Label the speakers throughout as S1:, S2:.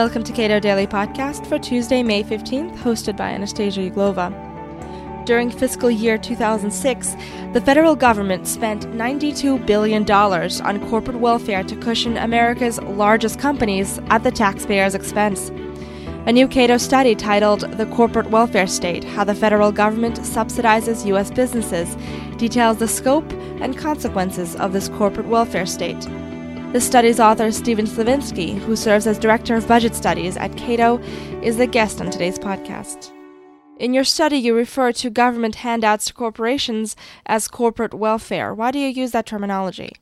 S1: Welcome to Cato Daily Podcast for Tuesday, May 15th, hosted by Anastasia Uglova. During fiscal year 2006, the federal government spent $92 billion on corporate welfare to cushion America's largest companies at the taxpayer's expense. A new Cato study titled The Corporate Welfare State How the Federal Government Subsidizes U.S. Businesses details the scope and consequences of this corporate welfare state. The study's author, Stephen Slivinski, who serves as Director of Budget Studies at Cato, is the guest on today's podcast. In your study, you refer to government handouts to corporations as corporate welfare. Why do you use that terminology?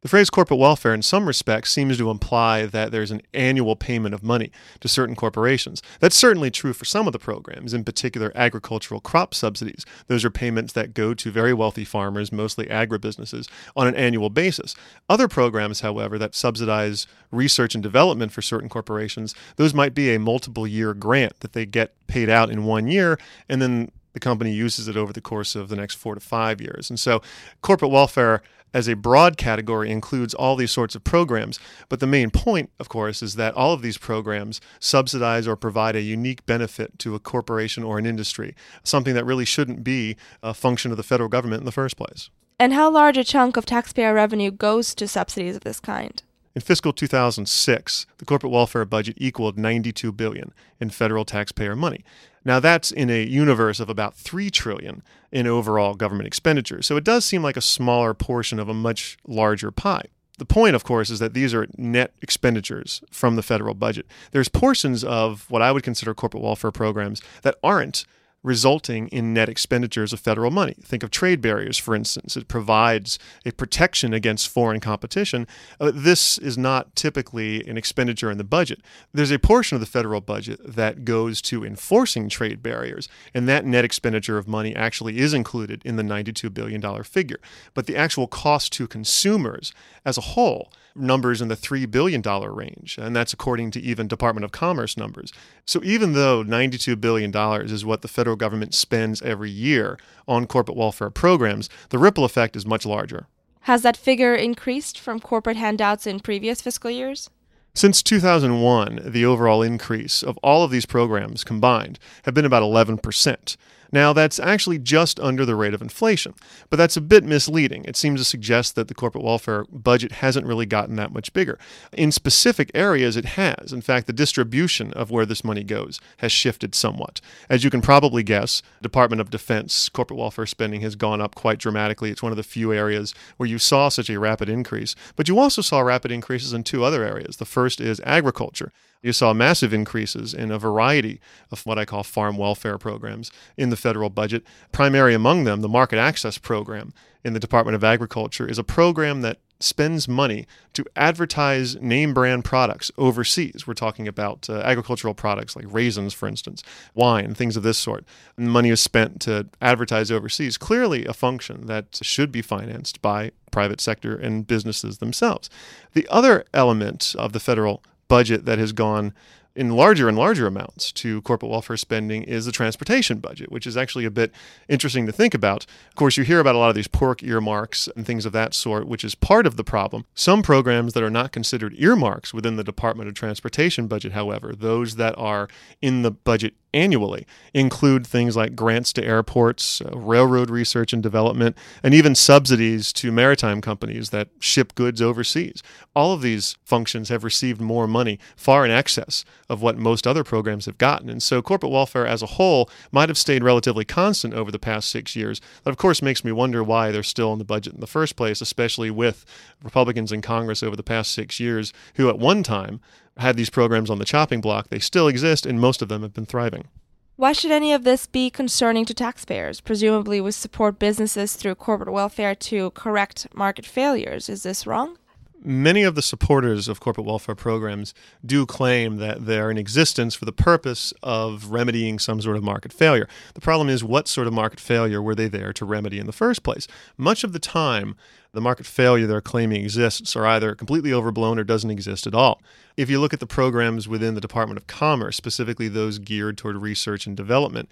S2: The phrase corporate welfare, in some respects, seems to imply that there's an annual payment of money to certain corporations. That's certainly true for some of the programs, in particular agricultural crop subsidies. Those are payments that go to very wealthy farmers, mostly agribusinesses, on an annual basis. Other programs, however, that subsidize research and development for certain corporations, those might be a multiple year grant that they get paid out in one year, and then the company uses it over the course of the next four to five years. And so corporate welfare as a broad category includes all these sorts of programs. But the main point, of course, is that all of these programs subsidize or provide a unique benefit to a corporation or an industry, something that really shouldn't be a function of the federal government in the first place.
S1: And how large a chunk of taxpayer revenue goes to subsidies of this kind?
S2: In fiscal 2006, the corporate welfare budget equaled 92 billion in federal taxpayer money. Now that's in a universe of about 3 trillion in overall government expenditures. So it does seem like a smaller portion of a much larger pie. The point, of course, is that these are net expenditures from the federal budget. There's portions of what I would consider corporate welfare programs that aren't resulting in net expenditures of federal money. Think of trade barriers, for instance. It provides a protection against foreign competition. Uh, this is not typically an expenditure in the budget. There's a portion of the federal budget that goes to enforcing trade barriers, and that net expenditure of money actually is included in the $92 billion figure. But the actual cost to consumers as a whole numbers in the $3 billion range, and that's according to even Department of Commerce numbers. So even though $92 billion is what the federal government spends every year on corporate welfare programs, the ripple effect is much larger.
S1: Has that figure increased from corporate handouts in previous fiscal years?
S2: Since 2001, the overall increase of all of these programs combined have been about 11%. Now, that's actually just under the rate of inflation, but that's a bit misleading. It seems to suggest that the corporate welfare budget hasn't really gotten that much bigger. In specific areas, it has. In fact, the distribution of where this money goes has shifted somewhat. As you can probably guess, Department of Defense corporate welfare spending has gone up quite dramatically. It's one of the few areas where you saw such a rapid increase, but you also saw rapid increases in two other areas. The first is agriculture. You saw massive increases in a variety of what I call farm welfare programs in the federal budget. Primary among them, the Market Access Program in the Department of Agriculture, is a program that spends money to advertise name brand products overseas. We're talking about uh, agricultural products like raisins, for instance, wine, things of this sort. And money is spent to advertise overseas. Clearly, a function that should be financed by private sector and businesses themselves. The other element of the federal budget that has gone in larger and larger amounts to corporate welfare spending is the transportation budget, which is actually a bit interesting to think about. Of course, you hear about a lot of these pork earmarks and things of that sort, which is part of the problem. Some programs that are not considered earmarks within the Department of Transportation budget, however, those that are in the budget annually include things like grants to airports, uh, railroad research and development, and even subsidies to maritime companies that ship goods overseas. All of these functions have received more money, far in excess of what most other programs have gotten. And so corporate welfare as a whole might have stayed relatively constant over the past six years. That, of course, makes me wonder why they're still in the budget in the first place, especially with Republicans in Congress over the past six years who, at one time, had these programs on the chopping block. They still exist, and most of them have been thriving.
S1: Why should any of this be concerning to taxpayers? Presumably, we support businesses through corporate welfare to correct market failures. Is this wrong?
S2: Many of the supporters of corporate welfare programs do claim that they're in existence for the purpose of remedying some sort of market failure. The problem is, what sort of market failure were they there to remedy in the first place? Much of the time, the market failure they're claiming exists are either completely overblown or doesn't exist at all. If you look at the programs within the Department of Commerce, specifically those geared toward research and development,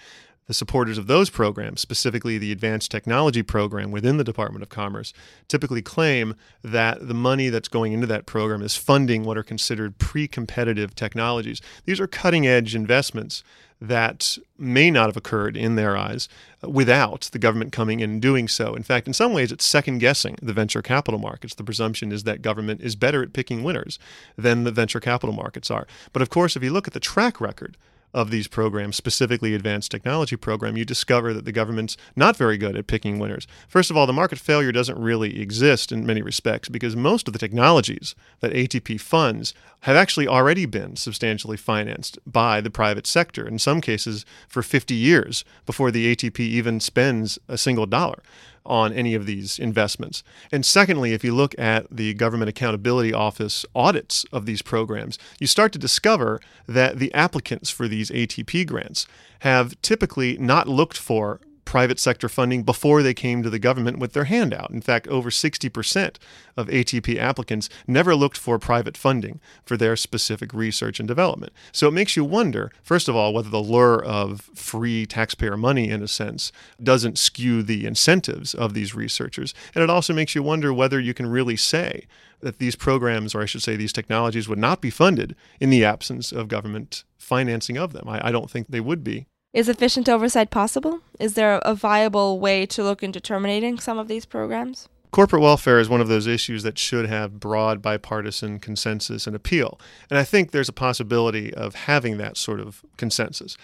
S2: The supporters of those programs, specifically the Advanced Technology Program within the Department of Commerce, typically claim that the money that's going into that program is funding what are considered pre competitive technologies. These are cutting edge investments that may not have occurred in their eyes without the government coming in and doing so. In fact, in some ways, it's second guessing the venture capital markets. The presumption is that government is better at picking winners than the venture capital markets are. But of course, if you look at the track record, of these programs, specifically advanced technology program, you discover that the government's not very good at picking winners. First of all, the market failure doesn't really exist in many respects because most of the technologies that ATP funds have actually already been substantially financed by the private sector, in some cases for 50 years before the ATP even spends a single dollar on any of these investments. And secondly, if you look at the Government Accountability Office audits of these programs, you start to discover that the applicants for these ATP grants have typically not looked for private sector funding before they came to the government with their hand out. In fact, over 60% of ATP applicants never looked for private funding for their specific research and development. So it makes you wonder, first of all, whether the lure of free taxpayer money, in a sense, doesn't skew the incentives of these researchers. And it also makes you wonder whether you can really say that these programs, or I should say these technologies, would not be funded in the absence of government financing of them. I, I don't think they would be.
S1: Is efficient oversight possible? Is there a viable way to look into terminating some of these programs?
S2: Corporate welfare is one of those issues that should have broad bipartisan consensus and appeal. And I think there's a possibility of having that sort of consensus.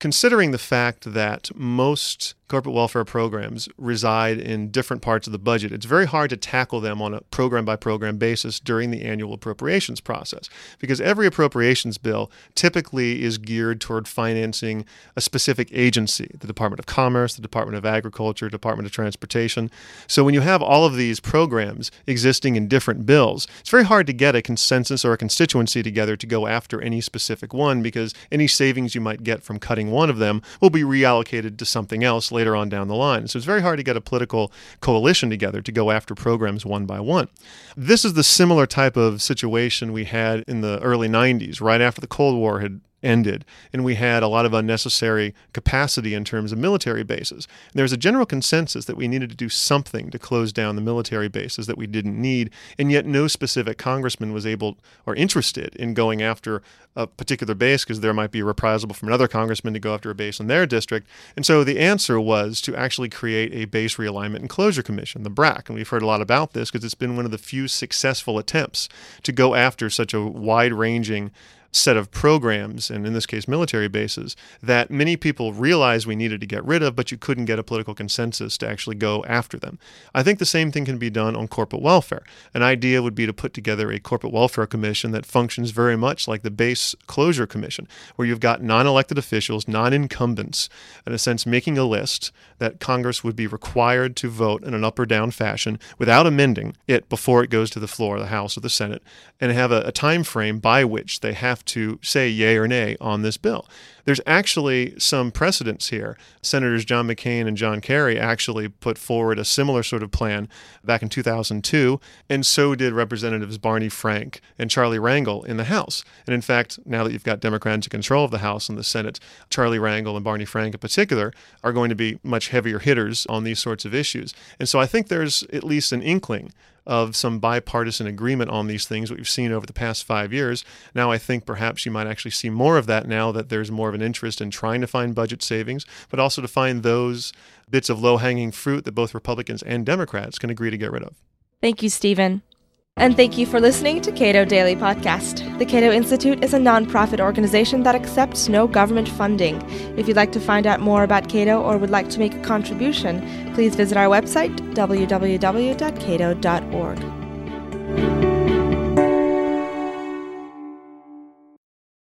S2: Considering the fact that most corporate welfare programs reside in different parts of the budget. It's very hard to tackle them on a program by program basis during the annual appropriations process because every appropriations bill typically is geared toward financing a specific agency the Department of Commerce, the Department of Agriculture, Department of Transportation. So when you have all of these programs existing in different bills, it's very hard to get a consensus or a constituency together to go after any specific one because any savings you might get from cutting one of them will be reallocated to something else later on down the line. So it's very hard to get a political coalition together to go after programs one by one. This is the similar type of situation we had in the early 90s, right after the Cold War had ended, and we had a lot of unnecessary capacity in terms of military bases. And there was a general consensus that we needed to do something to close down the military bases that we didn't need, and yet no specific congressman was able or interested in going after a particular base because there might be a reprisal from another congressman to go after a base in their district. And so the answer was to actually create a base realignment and closure commission, the BRAC. And we've heard a lot about this because it's been one of the few successful attempts to go after such a wide ranging set of programs, and in this case, military bases, that many people realized we needed to get rid of, but you couldn't get a political consensus to actually go after them. I think the same thing can be done on corporate welfare. An idea would be to put together a corporate welfare commission that functions very much like the base closure commission, where you've got non elected officials, non incumbents, in a sense, making a list that Congress would be required to vote in an up or down fashion without amending it before it goes to the floor of the House or the Senate, and have a, a time frame by which they have to say yay or nay on this bill. There's actually some precedents here. Senators John McCain and John Kerry actually put forward a similar sort of plan back in 2002, and so did Representatives Barney Frank and Charlie Rangel in the House. And in fact, now that you've got Democrats in control of the House and the Senate, Charlie Rangel and Barney Frank in particular are going to be much heavier hitters on these sorts of issues. And so I think there's at least an inkling of some bipartisan agreement on these things what we've seen over the past five years. Now, I think perhaps you might actually see more of that now that there's more of an interest in trying to find budget savings, but also to find those bits of low hanging fruit that both Republicans and Democrats can agree to get rid of.
S1: Thank you, Stephen. And thank you for listening to Cato Daily Podcast. The Cato Institute is a nonprofit organization that accepts no government funding. If you'd like to find out more about Cato or would like to make a contribution, please visit our website, www.cato.org.